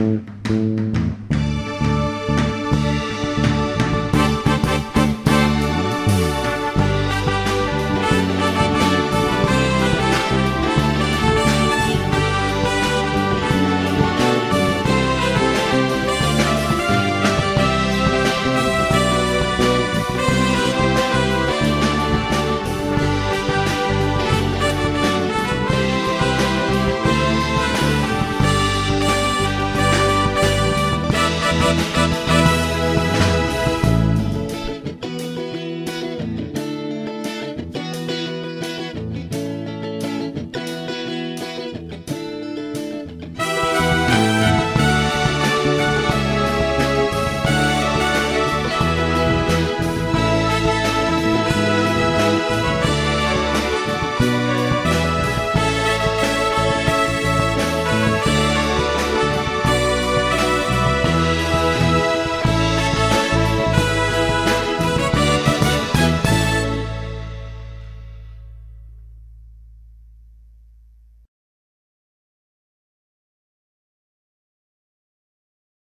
Mm-hmm.